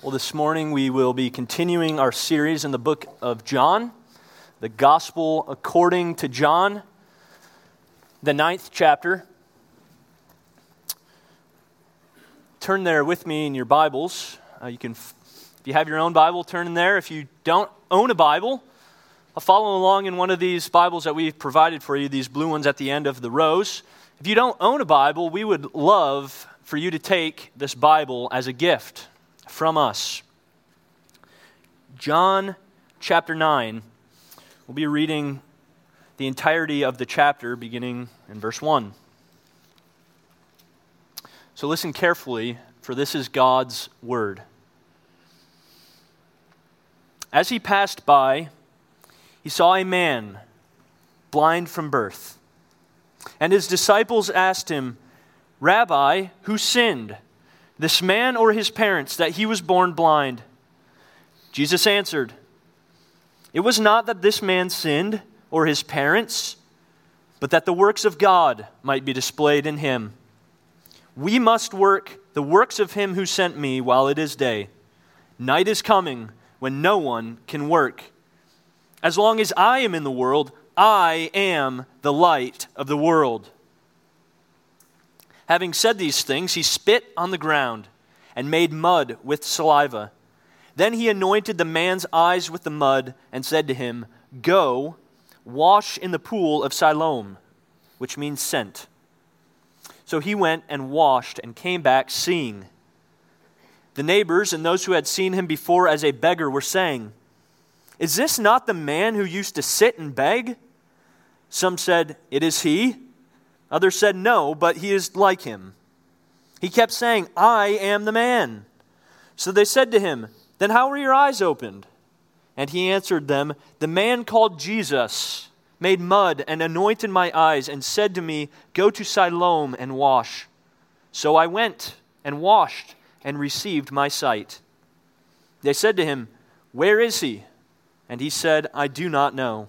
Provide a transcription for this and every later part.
Well, this morning we will be continuing our series in the book of John, the Gospel according to John, the ninth chapter. Turn there with me in your Bibles. Uh, you can, if you have your own Bible, turn in there. If you don't own a Bible, I'll follow along in one of these Bibles that we've provided for you, these blue ones at the end of the rows. If you don't own a Bible, we would love for you to take this Bible as a gift from us. John chapter 9. We'll be reading the entirety of the chapter beginning in verse 1. So listen carefully, for this is God's word. As he passed by, he saw a man blind from birth. And his disciples asked him, Rabbi, who sinned? This man or his parents, that he was born blind? Jesus answered, It was not that this man sinned or his parents, but that the works of God might be displayed in him. We must work the works of him who sent me while it is day. Night is coming when no one can work. As long as I am in the world, I am the light of the world. Having said these things, he spit on the ground and made mud with saliva. Then he anointed the man's eyes with the mud and said to him, Go, wash in the pool of Siloam, which means sent. So he went and washed and came back seeing. The neighbors and those who had seen him before as a beggar were saying, Is this not the man who used to sit and beg? Some said, It is he. Others said, No, but he is like him. He kept saying, I am the man. So they said to him, Then how were your eyes opened? And he answered them, The man called Jesus made mud and anointed my eyes and said to me, Go to Siloam and wash. So I went and washed and received my sight. They said to him, Where is he? And he said, I do not know.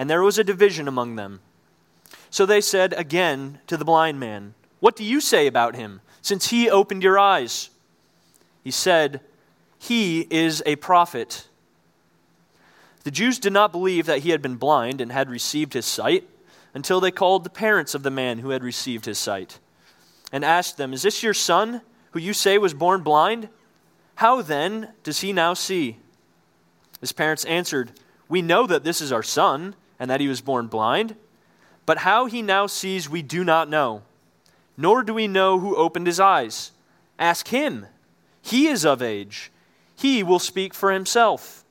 And there was a division among them. So they said again to the blind man, What do you say about him, since he opened your eyes? He said, He is a prophet. The Jews did not believe that he had been blind and had received his sight until they called the parents of the man who had received his sight and asked them, Is this your son, who you say was born blind? How then does he now see? His parents answered, We know that this is our son and that he was born blind. But how he now sees, we do not know, nor do we know who opened his eyes. Ask him. He is of age. He will speak for himself.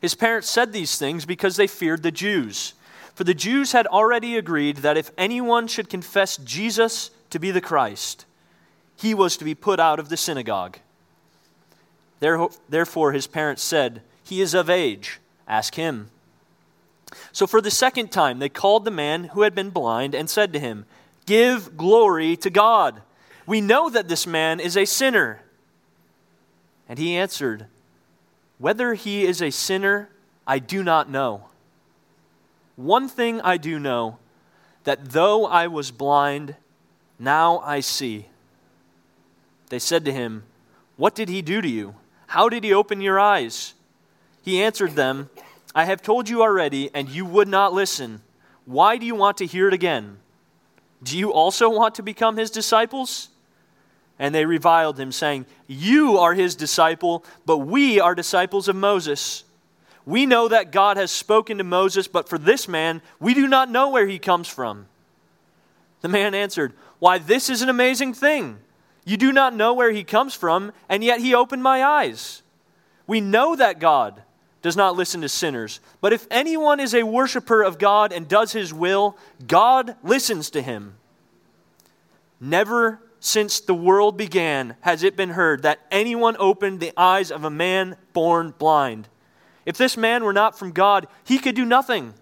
His parents said these things because they feared the Jews. For the Jews had already agreed that if anyone should confess Jesus to be the Christ, he was to be put out of the synagogue. Therefore, his parents said, He is of age. Ask him. So for the second time, they called the man who had been blind and said to him, Give glory to God. We know that this man is a sinner. And he answered, Whether he is a sinner, I do not know. One thing I do know that though I was blind, now I see. They said to him, What did he do to you? How did he open your eyes? He answered them, I have told you already, and you would not listen. Why do you want to hear it again? Do you also want to become his disciples? And they reviled him, saying, You are his disciple, but we are disciples of Moses. We know that God has spoken to Moses, but for this man, we do not know where he comes from. The man answered, Why, this is an amazing thing. You do not know where he comes from, and yet he opened my eyes. We know that God does not listen to sinners. But if anyone is a worshiper of God and does his will, God listens to him. Never since the world began has it been heard that anyone opened the eyes of a man born blind. If this man were not from God, he could do nothing.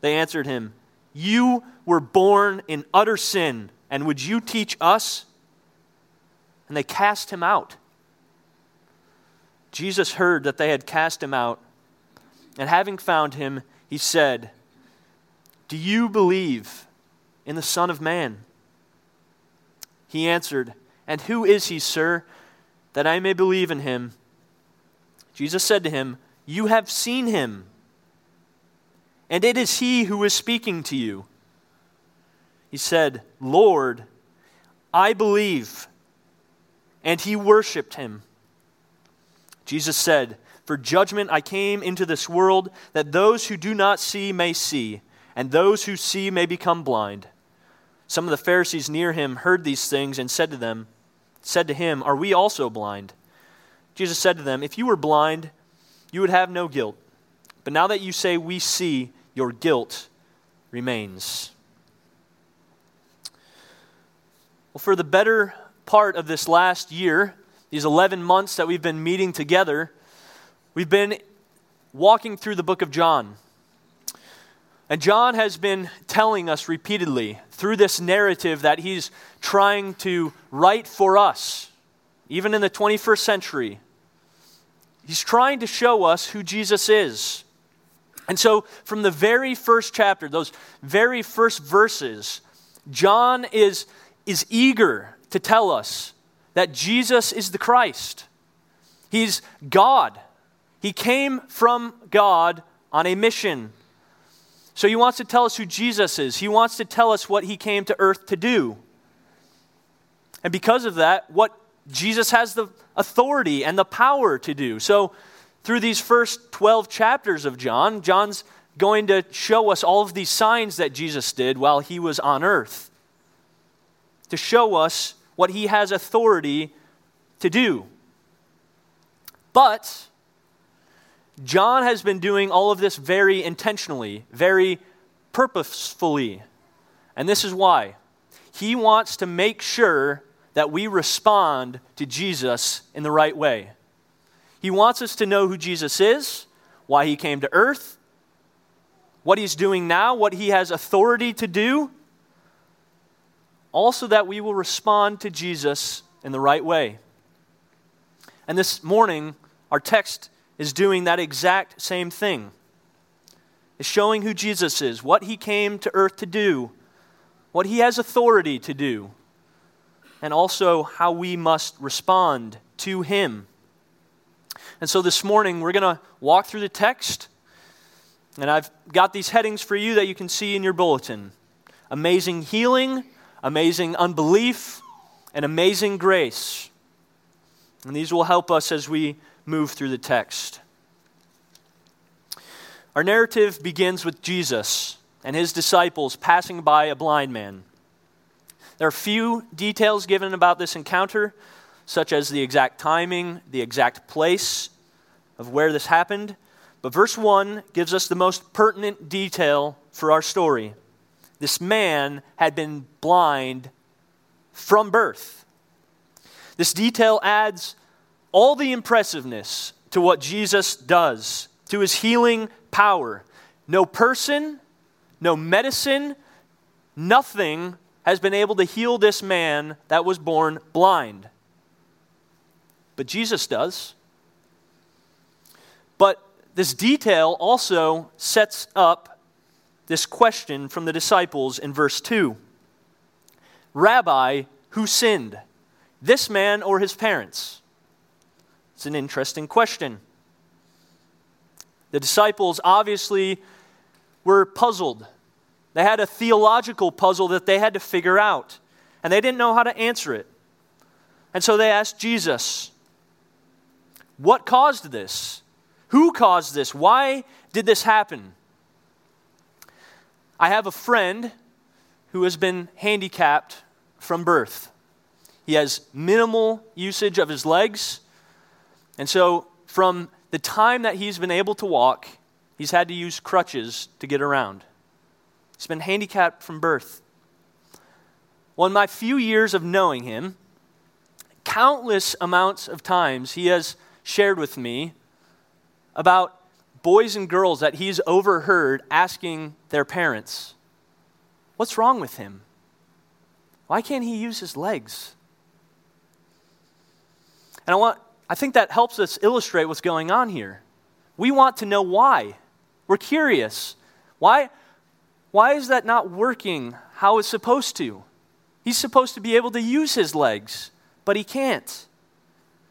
They answered him, You were born in utter sin, and would you teach us? And they cast him out. Jesus heard that they had cast him out, and having found him, he said, Do you believe in the Son of Man? He answered, And who is he, sir, that I may believe in him? Jesus said to him, You have seen him, and it is he who is speaking to you. He said, Lord, I believe. And he worshiped him. Jesus said, For judgment I came into this world, that those who do not see may see, and those who see may become blind. Some of the Pharisees near him heard these things and said to them, said to him, Are we also blind? Jesus said to them, If you were blind, you would have no guilt. But now that you say we see, your guilt remains. Well, for the better part of this last year, these 11 months that we've been meeting together, we've been walking through the book of John. And John has been telling us repeatedly through this narrative that he's trying to write for us, even in the 21st century. He's trying to show us who Jesus is. And so, from the very first chapter, those very first verses, John is, is eager to tell us that Jesus is the Christ. He's God. He came from God on a mission. So he wants to tell us who Jesus is. He wants to tell us what he came to earth to do. And because of that, what Jesus has the authority and the power to do. So through these first 12 chapters of John, John's going to show us all of these signs that Jesus did while he was on earth to show us what he has authority to do. But John has been doing all of this very intentionally, very purposefully. And this is why. He wants to make sure that we respond to Jesus in the right way. He wants us to know who Jesus is, why he came to earth, what he's doing now, what he has authority to do, also that we will respond to Jesus in the right way. And this morning, our text is doing that exact same thing. Is showing who Jesus is, what he came to earth to do, what he has authority to do, and also how we must respond to him. And so this morning, we're going to walk through the text, and I've got these headings for you that you can see in your bulletin amazing healing, amazing unbelief, and amazing grace. And these will help us as we move through the text. Our narrative begins with Jesus and his disciples passing by a blind man. There are few details given about this encounter, such as the exact timing, the exact place of where this happened, but verse 1 gives us the most pertinent detail for our story. This man had been blind from birth. This detail adds all the impressiveness to what Jesus does, to his healing power. No person, no medicine, nothing has been able to heal this man that was born blind. But Jesus does. But this detail also sets up this question from the disciples in verse 2 Rabbi, who sinned, this man or his parents? It's an interesting question. The disciples obviously were puzzled. They had a theological puzzle that they had to figure out, and they didn't know how to answer it. And so they asked Jesus, What caused this? Who caused this? Why did this happen? I have a friend who has been handicapped from birth. He has minimal usage of his legs and so, from the time that he's been able to walk, he's had to use crutches to get around. He's been handicapped from birth. Well, in my few years of knowing him, countless amounts of times he has shared with me about boys and girls that he's overheard asking their parents, What's wrong with him? Why can't he use his legs? And I want I think that helps us illustrate what's going on here. We want to know why. We're curious. Why why is that not working how it's supposed to? He's supposed to be able to use his legs, but he can't.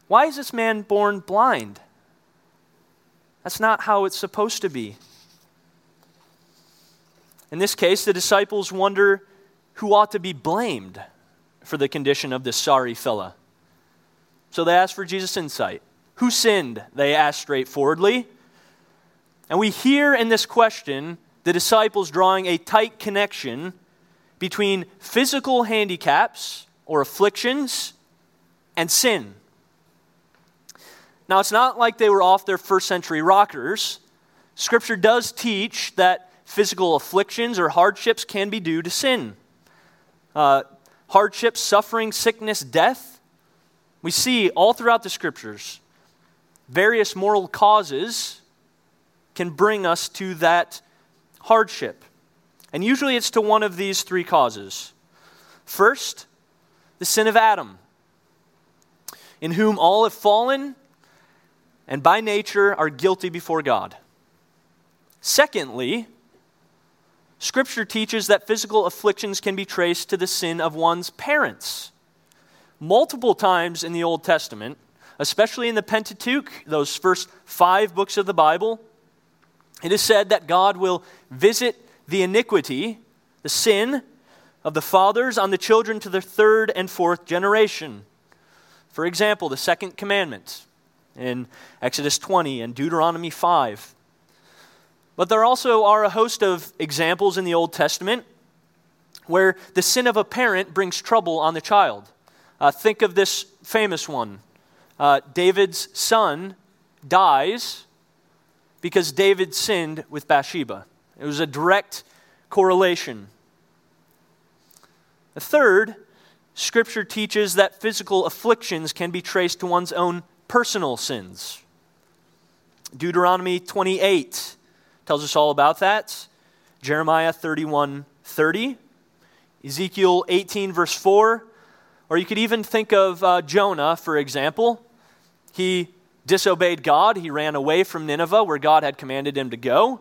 Why is this man born blind? That's not how it's supposed to be. In this case, the disciples wonder who ought to be blamed for the condition of this sorry fella. So they ask for Jesus' insight. Who sinned? They ask straightforwardly. And we hear in this question the disciples drawing a tight connection between physical handicaps or afflictions and sin. Now, it's not like they were off their first century rockers. Scripture does teach that physical afflictions or hardships can be due to sin. Uh, hardships, suffering, sickness, death. We see all throughout the Scriptures various moral causes can bring us to that hardship. And usually it's to one of these three causes. First, the sin of Adam, in whom all have fallen and by nature are guilty before God. Secondly, Scripture teaches that physical afflictions can be traced to the sin of one's parents. Multiple times in the Old Testament, especially in the Pentateuch, those first five books of the Bible, it is said that God will visit the iniquity, the sin of the fathers on the children to the third and fourth generation. For example, the second commandment in Exodus 20 and Deuteronomy 5. But there also are a host of examples in the Old Testament where the sin of a parent brings trouble on the child. Uh, think of this famous one uh, David's son dies because David sinned with Bathsheba. It was a direct correlation. The third, Scripture teaches that physical afflictions can be traced to one's own personal sins. Deuteronomy 28 tells us all about that. Jeremiah 31 30. Ezekiel 18, verse 4. Or you could even think of uh, Jonah, for example. He disobeyed God, he ran away from Nineveh, where God had commanded him to go.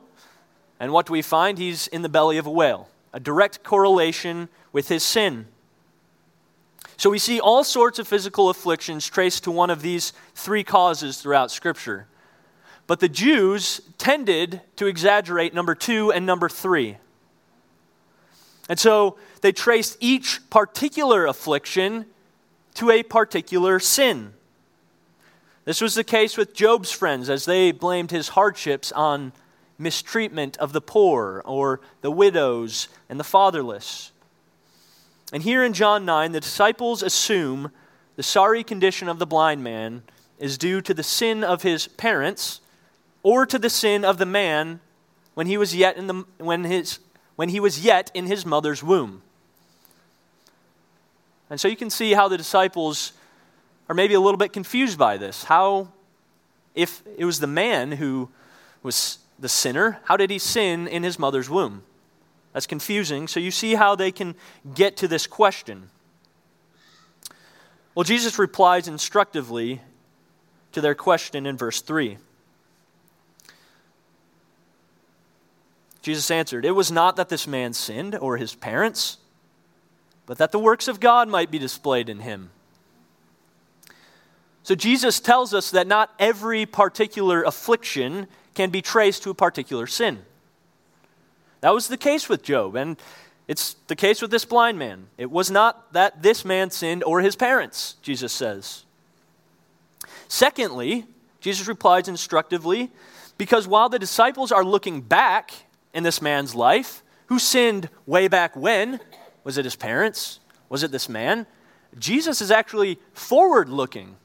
And what do we find? He's in the belly of a whale, a direct correlation with his sin. So we see all sorts of physical afflictions traced to one of these three causes throughout Scripture. But the Jews tended to exaggerate number two and number three. And so they traced each particular affliction to a particular sin. This was the case with Job's friends as they blamed his hardships on mistreatment of the poor or the widows and the fatherless. And here in John 9, the disciples assume the sorry condition of the blind man is due to the sin of his parents or to the sin of the man when he was yet in, the, when his, when he was yet in his mother's womb. And so you can see how the disciples are maybe a little bit confused by this. How, if it was the man who was the sinner, how did he sin in his mother's womb? That's confusing. So you see how they can get to this question. Well, Jesus replies instructively to their question in verse 3. Jesus answered, It was not that this man sinned or his parents, but that the works of God might be displayed in him. So Jesus tells us that not every particular affliction can be traced to a particular sin. That was the case with Job, and it's the case with this blind man. It was not that this man sinned or his parents, Jesus says. Secondly, Jesus replies instructively because while the disciples are looking back in this man's life, who sinned way back when? Was it his parents? Was it this man? Jesus is actually forward looking.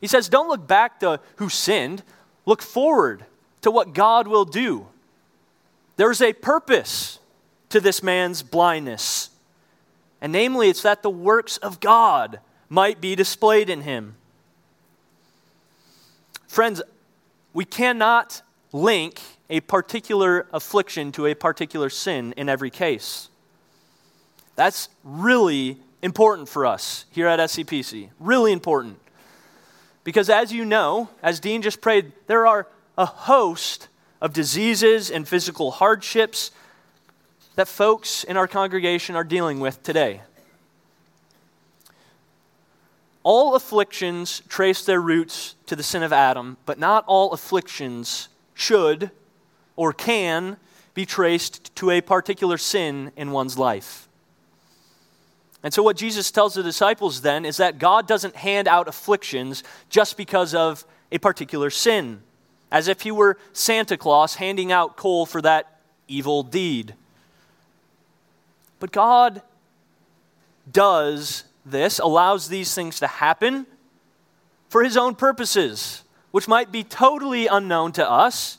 He says, Don't look back to who sinned, look forward to what God will do. There's a purpose to this man's blindness. And namely, it's that the works of God might be displayed in him. Friends, we cannot link a particular affliction to a particular sin in every case. That's really important for us here at SCPC. Really important. Because as you know, as Dean just prayed, there are a host of diseases and physical hardships that folks in our congregation are dealing with today. All afflictions trace their roots to the sin of Adam, but not all afflictions should or can be traced to a particular sin in one's life. And so, what Jesus tells the disciples then is that God doesn't hand out afflictions just because of a particular sin, as if he were Santa Claus handing out coal for that evil deed. But God does this, allows these things to happen for his own purposes, which might be totally unknown to us.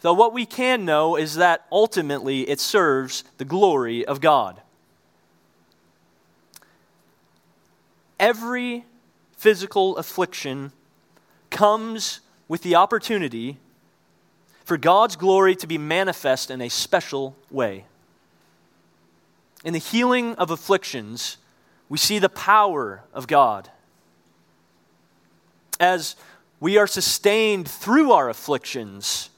Though what we can know is that ultimately it serves the glory of God. Every physical affliction comes with the opportunity for God's glory to be manifest in a special way. In the healing of afflictions, we see the power of God. As we are sustained through our afflictions,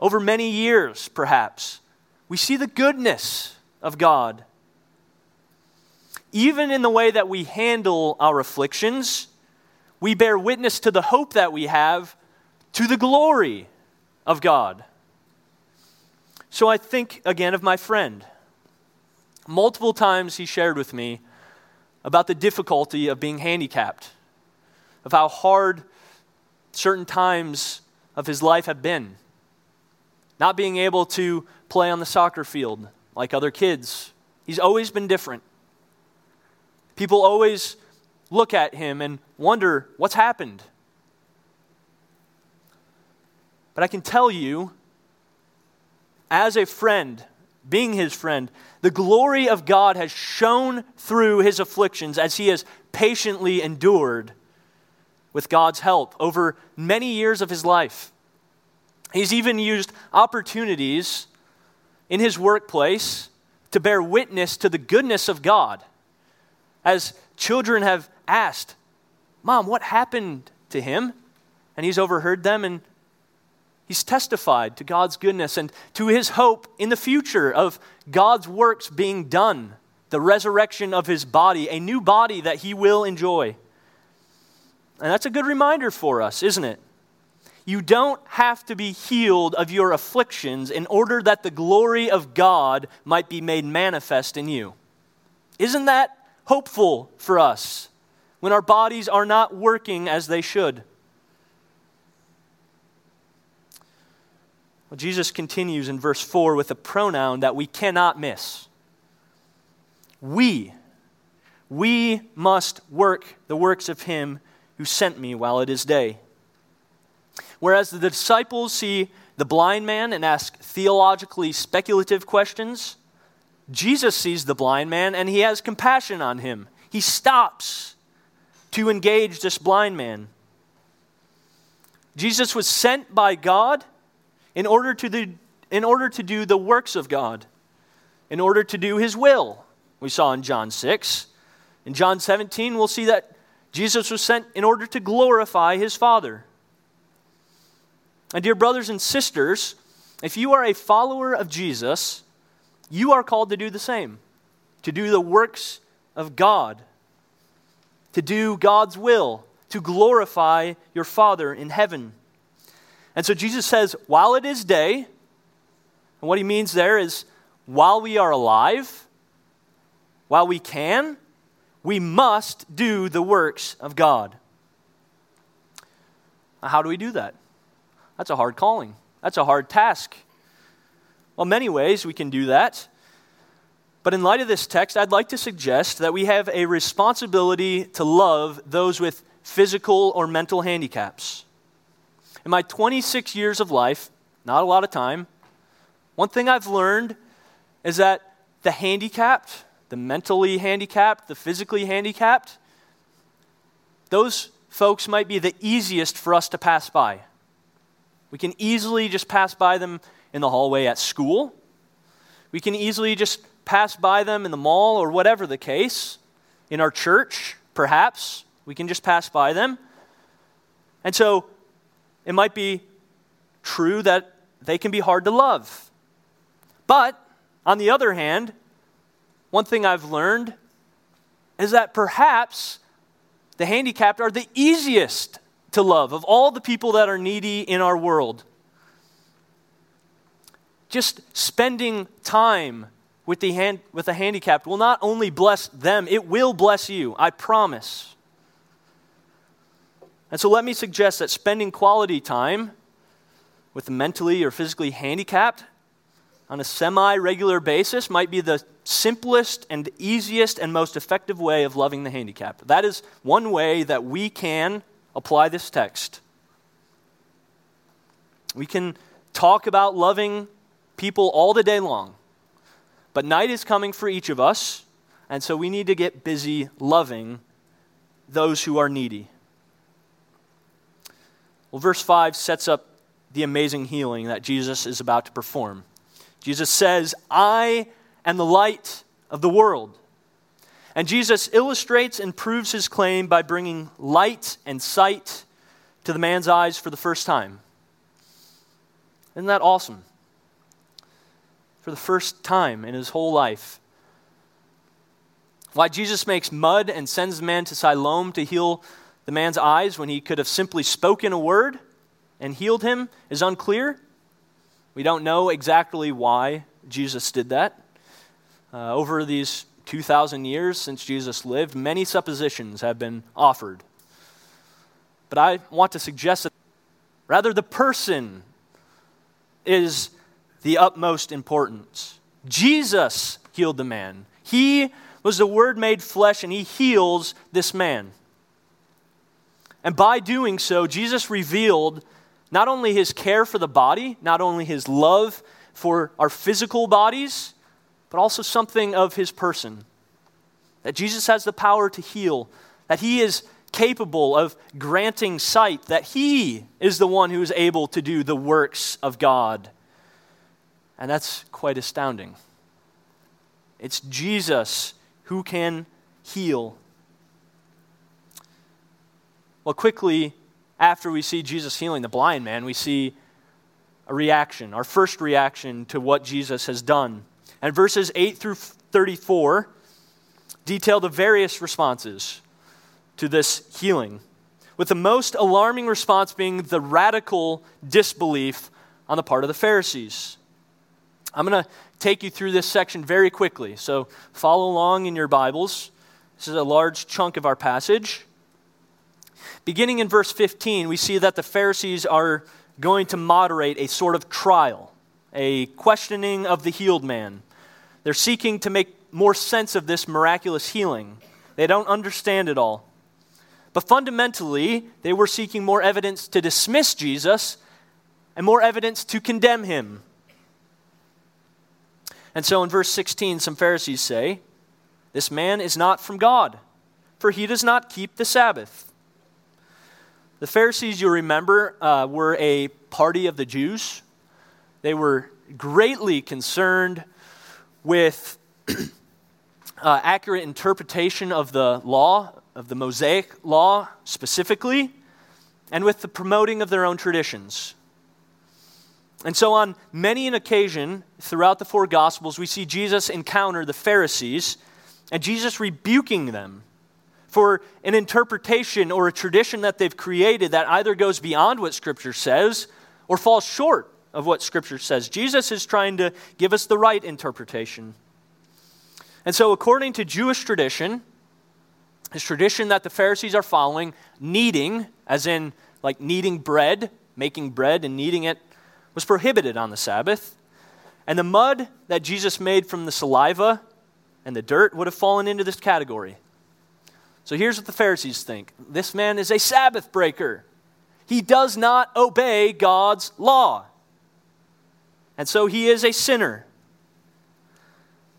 over many years perhaps, we see the goodness of God even in the way that we handle our afflictions, we bear witness to the hope that we have to the glory of God. So I think again of my friend. Multiple times he shared with me about the difficulty of being handicapped, of how hard certain times of his life have been. Not being able to play on the soccer field like other kids. He's always been different. People always look at him and wonder what's happened. But I can tell you, as a friend, being his friend, the glory of God has shone through his afflictions as he has patiently endured with God's help over many years of his life. He's even used opportunities in his workplace to bear witness to the goodness of God as children have asked, Mom, what happened to him? And he's overheard them and he's testified to God's goodness and to his hope in the future of God's works being done, the resurrection of his body, a new body that he will enjoy. And that's a good reminder for us, isn't it? You don't have to be healed of your afflictions in order that the glory of God might be made manifest in you. Isn't that hopeful for us when our bodies are not working as they should. Well, Jesus continues in verse 4 with a pronoun that we cannot miss. We, we must work the works of him who sent me while it is day. Whereas the disciples see the blind man and ask theologically speculative questions, Jesus sees the blind man and he has compassion on him. He stops to engage this blind man. Jesus was sent by God in order to do, in order to do the works of God, in order to do his will. We saw in John 6. In John 17, we'll see that Jesus was sent in order to glorify his Father. And, dear brothers and sisters, if you are a follower of Jesus, you are called to do the same, to do the works of God, to do God's will, to glorify your Father in heaven. And so Jesus says, while it is day, and what he means there is while we are alive, while we can, we must do the works of God. How do we do that? That's a hard calling. That's a hard task. Well, many ways we can do that. But in light of this text, I'd like to suggest that we have a responsibility to love those with physical or mental handicaps. In my 26 years of life, not a lot of time, one thing I've learned is that the handicapped, the mentally handicapped, the physically handicapped, those folks might be the easiest for us to pass by. We can easily just pass by them in the hallway at school. We can easily just pass by them in the mall or whatever the case. In our church, perhaps. We can just pass by them. And so it might be true that they can be hard to love. But on the other hand, one thing I've learned is that perhaps the handicapped are the easiest to love of all the people that are needy in our world. Just spending time with the, hand, with the handicapped will not only bless them, it will bless you, I promise. And so let me suggest that spending quality time with the mentally or physically handicapped on a semi regular basis might be the simplest and easiest and most effective way of loving the handicapped. That is one way that we can apply this text. We can talk about loving people all the day long, but night is coming for each of us, and so we need to get busy loving those who are needy. Well, verse 5 sets up the amazing healing that Jesus is about to perform. Jesus says, I am the light of the world. And Jesus illustrates and proves his claim by bringing light and sight to the man's eyes for the first time. Isn't that awesome? For the first time in his whole life. Why Jesus makes mud and sends the man to Siloam to heal the man's eyes when he could have simply spoken a word and healed him is unclear. We don't know exactly why Jesus did that. Uh, over these 2,000 years since Jesus lived, many suppositions have been offered. But I want to suggest that rather the person is the utmost importance. Jesus healed the man. He was the Word made flesh, and He heals this man. And by doing so, Jesus revealed not only his care for the body, not only his love for our physical bodies, but also something of his person. That Jesus has the power to heal, that he is capable of granting sight, that he is the one who is able to do the works of God. And that's quite astounding. It's Jesus who can heal well, quickly, after we see Jesus healing the blind man, we see a reaction, our first reaction to what Jesus has done. And verses 8 through 34 detail the various responses to this healing, with the most alarming response being the radical disbelief on the part of the Pharisees. I'm going to take you through this section very quickly, so follow along in your Bibles. This is a large chunk of our passage. Beginning in verse 15, we see that the Pharisees are going to moderate a sort of trial, a questioning of the healed man. They're seeking to make more sense of this miraculous healing. They don't understand it all. But fundamentally, they were seeking more evidence to dismiss Jesus and more evidence to condemn him. And so in verse 16, some Pharisees say, This man is not from God, for he does not keep the Sabbath. The Pharisees, you remember, uh, were a party of the Jews. They were greatly concerned with uh, accurate interpretation of the law, of the Mosaic law specifically, and with the promoting of their own traditions. And so, on many an occasion throughout the four Gospels, we see Jesus encounter the Pharisees and Jesus rebuking them for an interpretation or a tradition that they've created that either goes beyond what Scripture says or falls short of what Scripture says. Jesus is trying to give us the right interpretation. And so, according to Jewish tradition, this tradition that the Pharisees are following, kneading, as in like kneading bread, making bread and kneading it, was prohibited on the Sabbath. And the mud that Jesus made from the saliva and the dirt would have fallen into this category. So here's what the Pharisees think this man is a Sabbath breaker. He does not obey God's law. And so he is a sinner.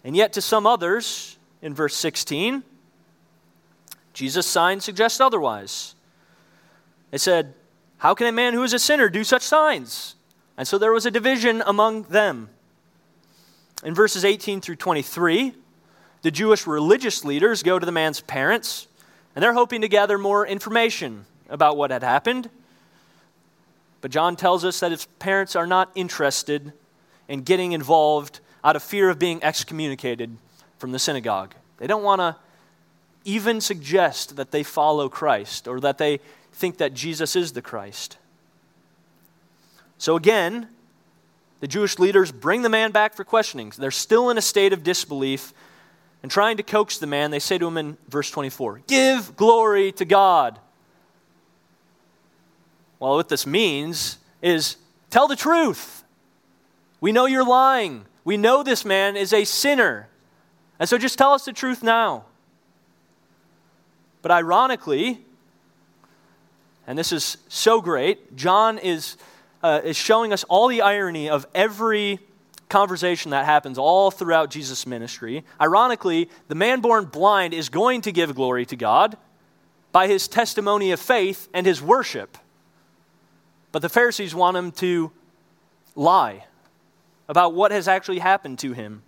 And yet, to some others in verse 16, Jesus' signs suggest otherwise. They said, How can a man who is a sinner do such signs? And so there was a division among them. In verses 18 through 23, the Jewish religious leaders go to the man's parents, and they're hoping to gather more information about what had happened. But John tells us that his parents are not interested in getting involved out of fear of being excommunicated from the synagogue. They don't want to even suggest that they follow Christ or that they think that Jesus is the Christ. So again, the Jewish leaders bring the man back for questioning. They're still in a state of disbelief and trying to coax the man. They say to him in verse 24, Give glory to God. Well, what this means is tell the truth. We know you're lying. We know this man is a sinner. And so just tell us the truth now. But ironically, and this is so great, John is, uh, is showing us all the irony of every conversation that happens all throughout Jesus' ministry. Ironically, the man born blind is going to give glory to God by his testimony of faith and his worship. But the Pharisees want him to lie about what has actually happened to him.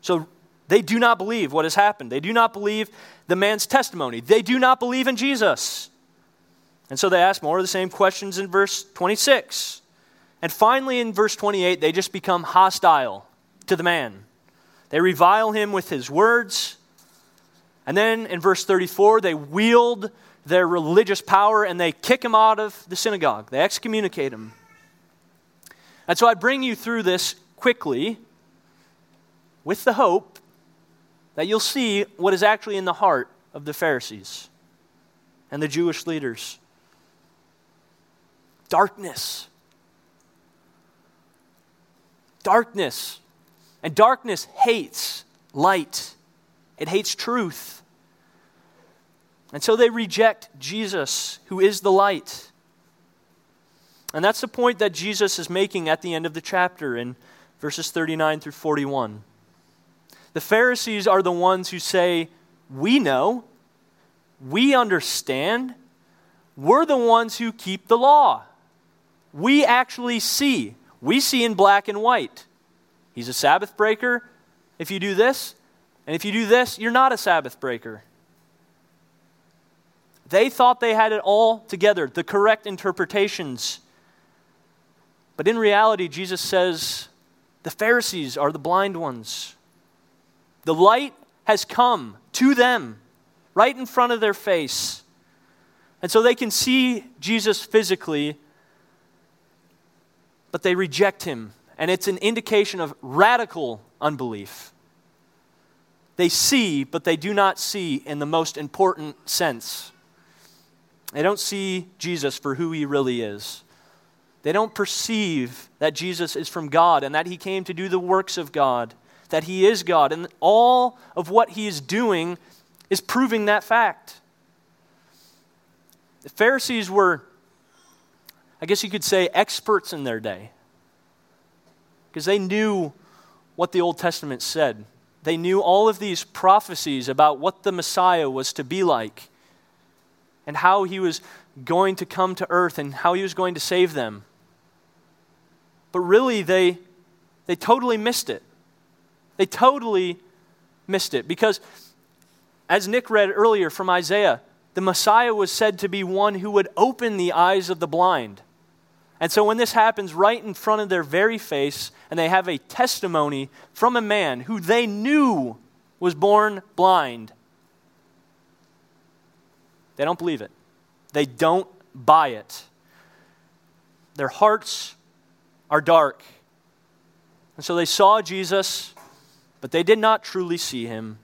So they do not believe what has happened. They do not believe the man's testimony. They do not believe in Jesus. And so they ask more of the same questions in verse 26. And finally, in verse 28, they just become hostile to the man. They revile him with his words. And then in verse 34, they wield their religious power and they kick him out of the synagogue. They excommunicate him. And so I bring you through this quickly with the hope that you'll see what is actually in the heart of the Pharisees and the Jewish leaders darkness. Darkness. And darkness hates light, it hates truth. And so they reject Jesus, who is the light. And that's the point that Jesus is making at the end of the chapter in verses 39 through 41. The Pharisees are the ones who say, We know, we understand, we're the ones who keep the law. We actually see. We see in black and white. He's a Sabbath breaker if you do this, and if you do this, you're not a Sabbath breaker. They thought they had it all together, the correct interpretations but in reality, Jesus says the Pharisees are the blind ones. The light has come to them right in front of their face. And so they can see Jesus physically, but they reject him. And it's an indication of radical unbelief. They see, but they do not see in the most important sense. They don't see Jesus for who he really is. They don't perceive that Jesus is from God and that he came to do the works of God, that he is God. And all of what he is doing is proving that fact. The Pharisees were, I guess you could say, experts in their day because they knew what the Old Testament said. They knew all of these prophecies about what the Messiah was to be like and how he was going to come to earth and how he was going to save them. But really, they, they totally missed it. They totally missed it because, as Nick read earlier from Isaiah, the Messiah was said to be one who would open the eyes of the blind. And so, when this happens right in front of their very face, and they have a testimony from a man who they knew was born blind, they don't believe it. They don't buy it. Their hearts are dark. And so they saw Jesus, but they did not truly see him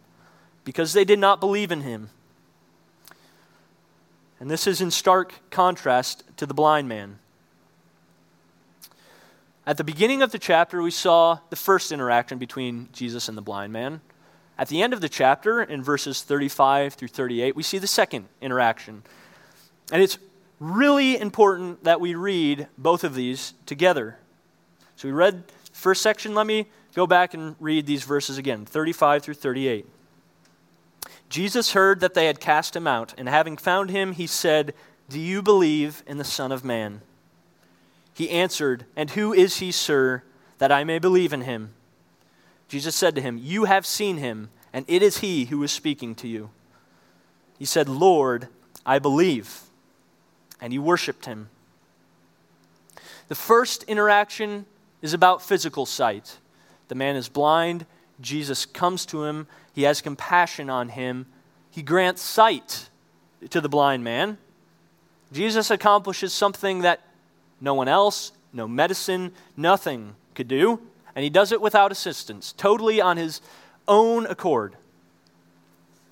because they did not believe in him. And this is in stark contrast to the blind man. At the beginning of the chapter, we saw the first interaction between Jesus and the blind man. At the end of the chapter, in verses 35 through 38, we see the second interaction. And it's really important that we read both of these together. So we read first section. Let me go back and read these verses again 35 through 38. Jesus heard that they had cast him out, and having found him, he said, Do you believe in the Son of Man? He answered, And who is he, sir, that I may believe in him? Jesus said to him, You have seen him, and it is he who is speaking to you. He said, Lord, I believe. And he worshiped him. The first interaction is about physical sight. The man is blind. Jesus comes to him. He has compassion on him. He grants sight to the blind man. Jesus accomplishes something that no one else, no medicine, nothing could do. And he does it without assistance, totally on his own accord.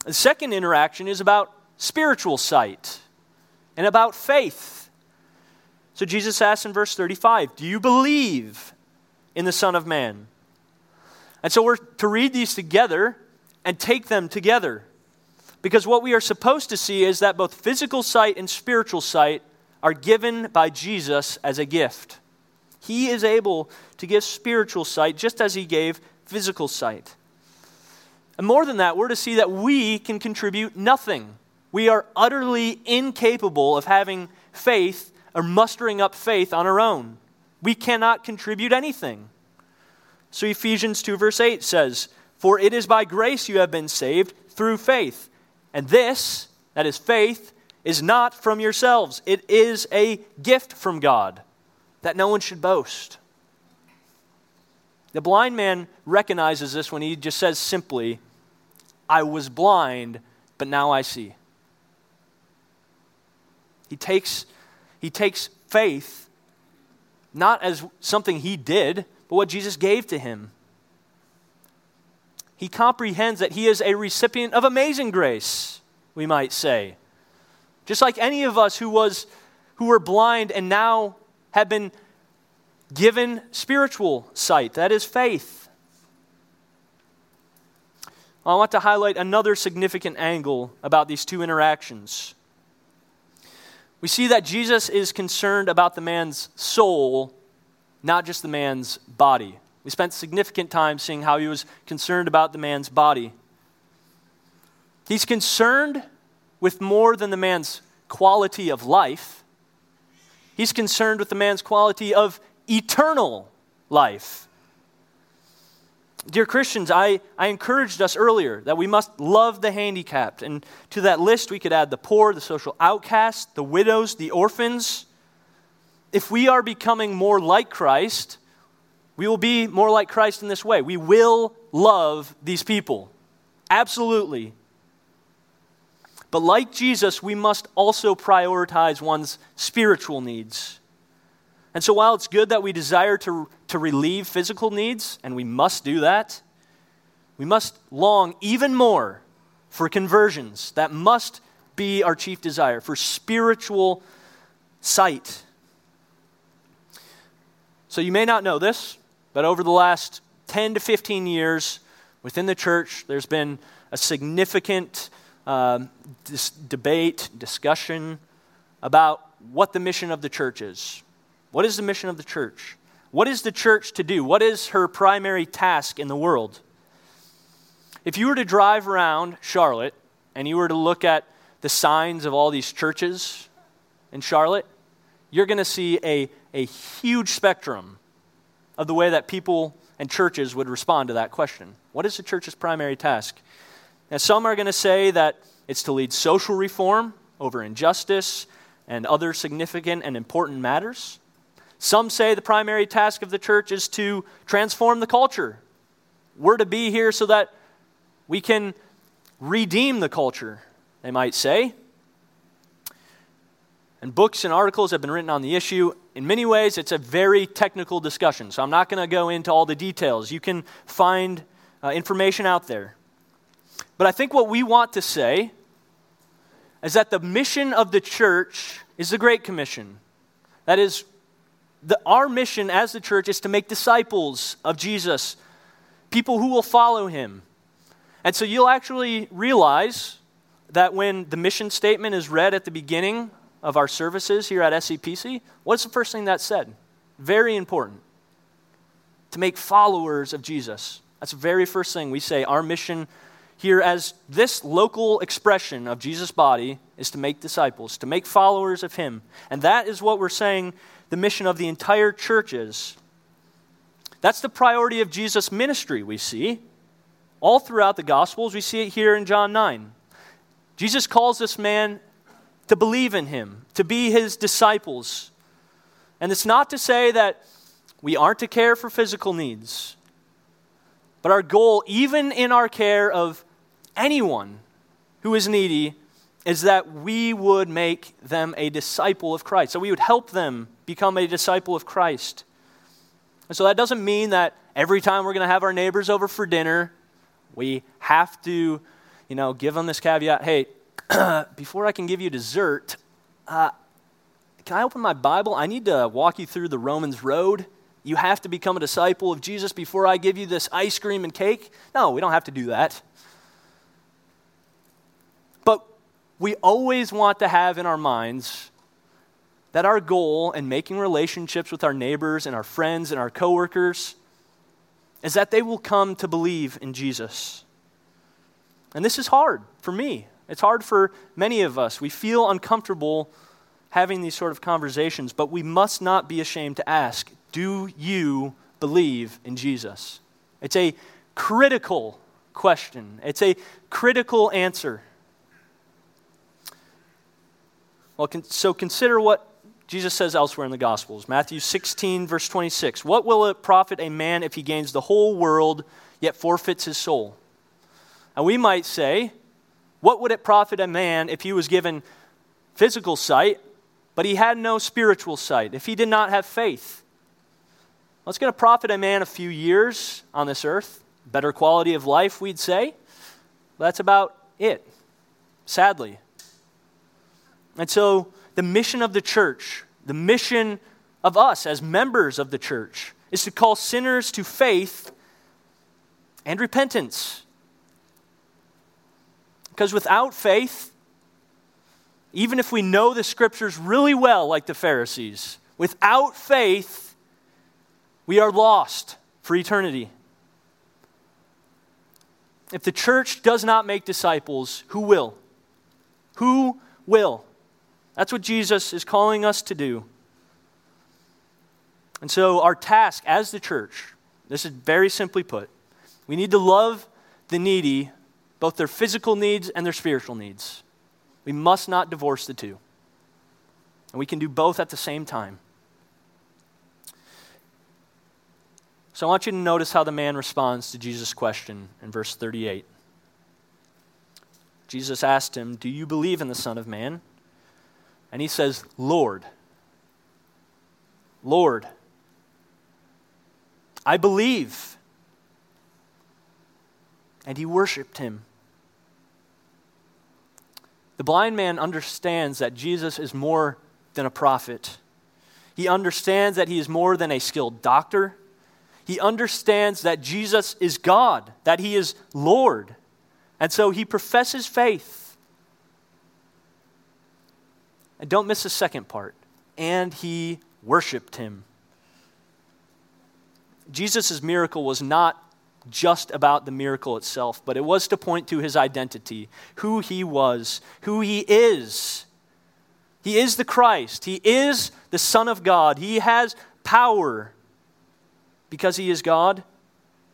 The second interaction is about spiritual sight and about faith. So Jesus asks in verse 35 Do you believe in the Son of Man? And so we're to read these together and take them together. Because what we are supposed to see is that both physical sight and spiritual sight are given by Jesus as a gift. He is able to give spiritual sight just as he gave physical sight. And more than that, we're to see that we can contribute nothing. We are utterly incapable of having faith or mustering up faith on our own. We cannot contribute anything. So Ephesians 2, verse 8 says, For it is by grace you have been saved through faith. And this, that is faith, is not from yourselves. It is a gift from God that no one should boast. The blind man recognizes this when he just says simply, I was blind, but now I see. He takes, he takes faith not as something he did, but what Jesus gave to him. He comprehends that he is a recipient of amazing grace, we might say. Just like any of us who was who were blind and now have been given spiritual sight, that is faith. I want to highlight another significant angle about these two interactions. We see that Jesus is concerned about the man's soul not just the man's body. We spent significant time seeing how he was concerned about the man's body. He's concerned with more than the man's quality of life, he's concerned with the man's quality of eternal life. Dear Christians, I, I encouraged us earlier that we must love the handicapped. And to that list, we could add the poor, the social outcasts, the widows, the orphans if we are becoming more like Christ, we will be more like Christ in this way. We will love these people. Absolutely. But like Jesus, we must also prioritize one's spiritual needs. And so while it's good that we desire to, to relieve physical needs, and we must do that, we must long even more for conversions. That must be our chief desire, for spiritual sight so you may not know this, but over the last 10 to 15 years within the church, there's been a significant uh, dis- debate, discussion about what the mission of the church is. What is the mission of the church? What is the church to do? What is her primary task in the world? If you were to drive around Charlotte and you were to look at the signs of all these churches in Charlotte, you're going to see a a huge spectrum of the way that people and churches would respond to that question. What is the church's primary task? Now, some are going to say that it's to lead social reform over injustice and other significant and important matters. Some say the primary task of the church is to transform the culture. We're to be here so that we can redeem the culture, they might say. And books and articles have been written on the issue. In many ways, it's a very technical discussion, so I'm not going to go into all the details. You can find uh, information out there. But I think what we want to say is that the mission of the church is the Great Commission. That is, the, our mission as the church is to make disciples of Jesus, people who will follow him. And so you'll actually realize that when the mission statement is read at the beginning of our services here at SCPC, what's the first thing that's said? Very important. To make followers of Jesus. That's the very first thing we say. Our mission here as this local expression of Jesus' body is to make disciples, to make followers of him. And that is what we're saying the mission of the entire church is. That's the priority of Jesus' ministry, we see. All throughout the Gospels, we see it here in John 9. Jesus calls this man to believe in him, to be his disciples. And it's not to say that we aren't to care for physical needs, but our goal, even in our care of anyone who is needy, is that we would make them a disciple of Christ. So we would help them become a disciple of Christ. And so that doesn't mean that every time we're going to have our neighbors over for dinner, we have to, you know, give them this caveat hey, before I can give you dessert, uh, can I open my Bible? I need to walk you through the Romans road. You have to become a disciple of Jesus before I give you this ice cream and cake. No, we don't have to do that. But we always want to have in our minds that our goal in making relationships with our neighbors and our friends and our coworkers is that they will come to believe in Jesus. And this is hard for me. It's hard for many of us. We feel uncomfortable having these sort of conversations, but we must not be ashamed to ask Do you believe in Jesus? It's a critical question, it's a critical answer. Well, so consider what Jesus says elsewhere in the Gospels. Matthew 16, verse 26. What will it profit a man if he gains the whole world yet forfeits his soul? And we might say, what would it profit a man if he was given physical sight, but he had no spiritual sight, if he did not have faith? Well, it's going to profit a man a few years on this earth, better quality of life, we'd say. That's about it, sadly. And so, the mission of the church, the mission of us as members of the church, is to call sinners to faith and repentance. Because without faith, even if we know the scriptures really well, like the Pharisees, without faith, we are lost for eternity. If the church does not make disciples, who will? Who will? That's what Jesus is calling us to do. And so, our task as the church, this is very simply put, we need to love the needy, both their physical needs and their spiritual needs. We must not divorce the two. And we can do both at the same time. So I want you to notice how the man responds to Jesus' question in verse 38. Jesus asked him, Do you believe in the Son of Man? And he says, Lord. Lord. I believe. And he worshiped him. The blind man understands that Jesus is more than a prophet. He understands that he is more than a skilled doctor. He understands that Jesus is God, that he is Lord. And so he professes faith. And don't miss the second part. And he worshiped him. Jesus' miracle was not just about the miracle itself, but it was to point to his identity, who he was, who he is. He is the Christ, he is the Son of God, he has power because he is God,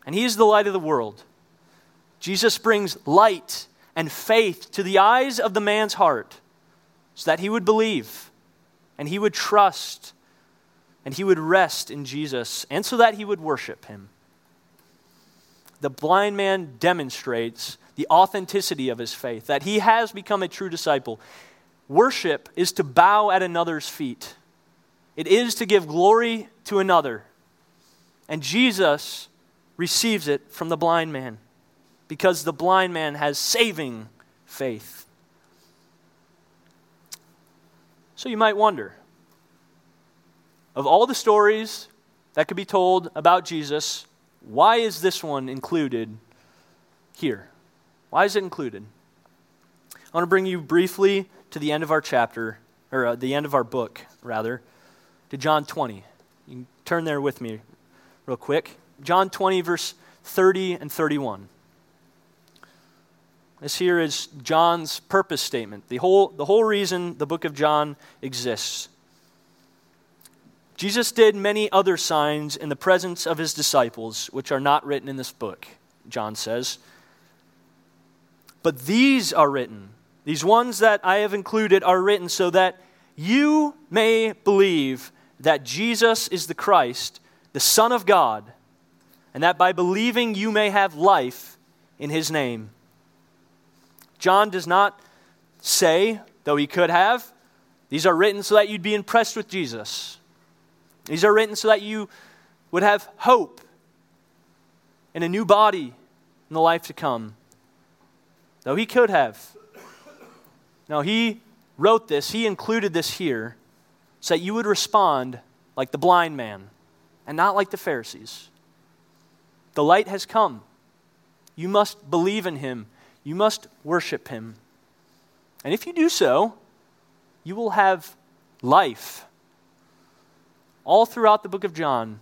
and he is the light of the world. Jesus brings light and faith to the eyes of the man's heart so that he would believe and he would trust and he would rest in Jesus and so that he would worship him. The blind man demonstrates the authenticity of his faith, that he has become a true disciple. Worship is to bow at another's feet, it is to give glory to another. And Jesus receives it from the blind man because the blind man has saving faith. So you might wonder of all the stories that could be told about Jesus, why is this one included here? Why is it included? I want to bring you briefly to the end of our chapter, or uh, the end of our book, rather, to John 20. You can turn there with me real quick. John 20, verse 30 and 31. This here is John's purpose statement, the whole, the whole reason the book of John exists. Jesus did many other signs in the presence of his disciples, which are not written in this book, John says. But these are written. These ones that I have included are written so that you may believe that Jesus is the Christ, the Son of God, and that by believing you may have life in his name. John does not say, though he could have, these are written so that you'd be impressed with Jesus. These are written so that you would have hope in a new body in the life to come. Though he could have. Now, he wrote this, he included this here so that you would respond like the blind man and not like the Pharisees. The light has come. You must believe in him, you must worship him. And if you do so, you will have life. All throughout the book of John,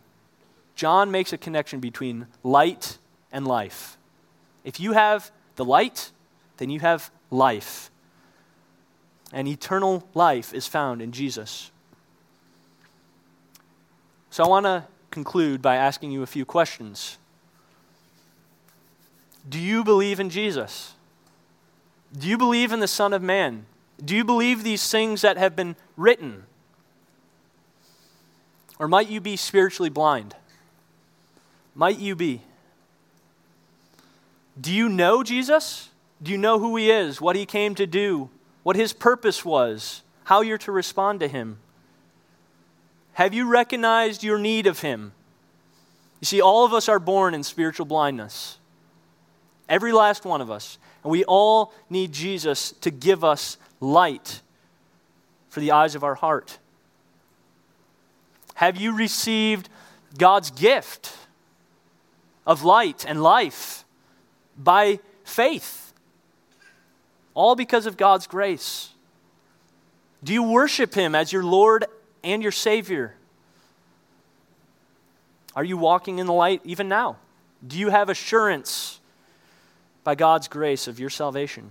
John makes a connection between light and life. If you have the light, then you have life. And eternal life is found in Jesus. So I want to conclude by asking you a few questions. Do you believe in Jesus? Do you believe in the Son of Man? Do you believe these things that have been written? Or might you be spiritually blind? Might you be? Do you know Jesus? Do you know who he is, what he came to do, what his purpose was, how you're to respond to him? Have you recognized your need of him? You see, all of us are born in spiritual blindness. Every last one of us. And we all need Jesus to give us light for the eyes of our heart. Have you received God's gift of light and life by faith? All because of God's grace. Do you worship Him as your Lord and your Savior? Are you walking in the light even now? Do you have assurance by God's grace of your salvation?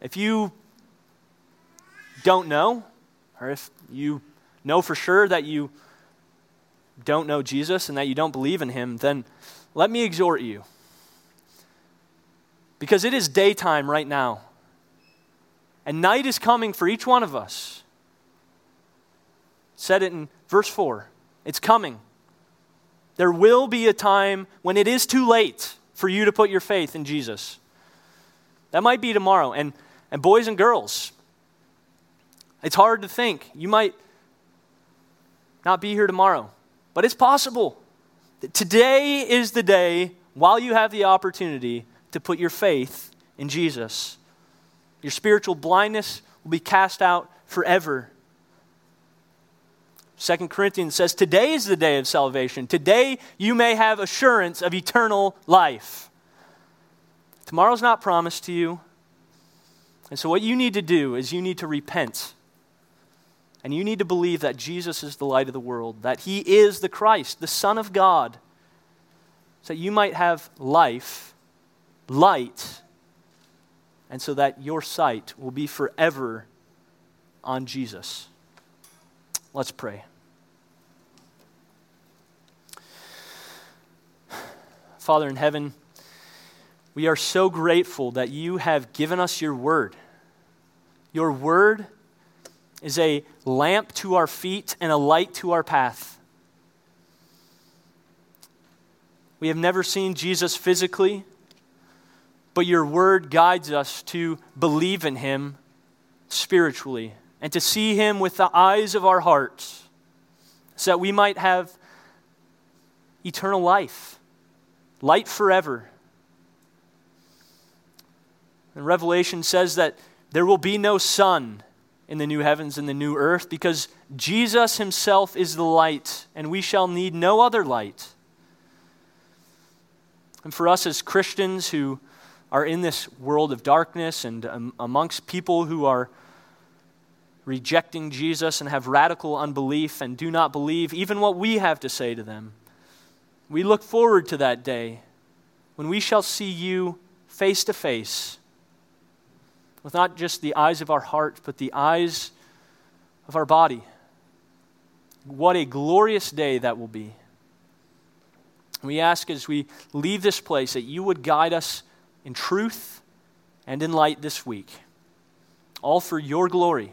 If you don't know, or if you know for sure that you don't know Jesus and that you don't believe in him, then let me exhort you. Because it is daytime right now. And night is coming for each one of us. said it in verse 4. It's coming. There will be a time when it is too late for you to put your faith in Jesus. That might be tomorrow. And, and boys and girls, it's hard to think. You might not be here tomorrow, but it's possible. Today is the day, while you have the opportunity, to put your faith in Jesus. Your spiritual blindness will be cast out forever. Second Corinthians says, Today is the day of salvation. Today you may have assurance of eternal life. Tomorrow's not promised to you. And so, what you need to do is you need to repent. And you need to believe that Jesus is the light of the world, that he is the Christ, the Son of God, so that you might have life, light, and so that your sight will be forever on Jesus. Let's pray. Father in heaven, we are so grateful that you have given us your word. Your word is a lamp to our feet and a light to our path. We have never seen Jesus physically, but your word guides us to believe in him spiritually and to see him with the eyes of our hearts so that we might have eternal life, light forever. And Revelation says that there will be no sun in the new heavens and the new earth because Jesus himself is the light, and we shall need no other light. And for us as Christians who are in this world of darkness and amongst people who are rejecting Jesus and have radical unbelief and do not believe even what we have to say to them. We look forward to that day when we shall see you face to face, with not just the eyes of our heart, but the eyes of our body. What a glorious day that will be. We ask as we leave this place that you would guide us in truth and in light this week, all for your glory.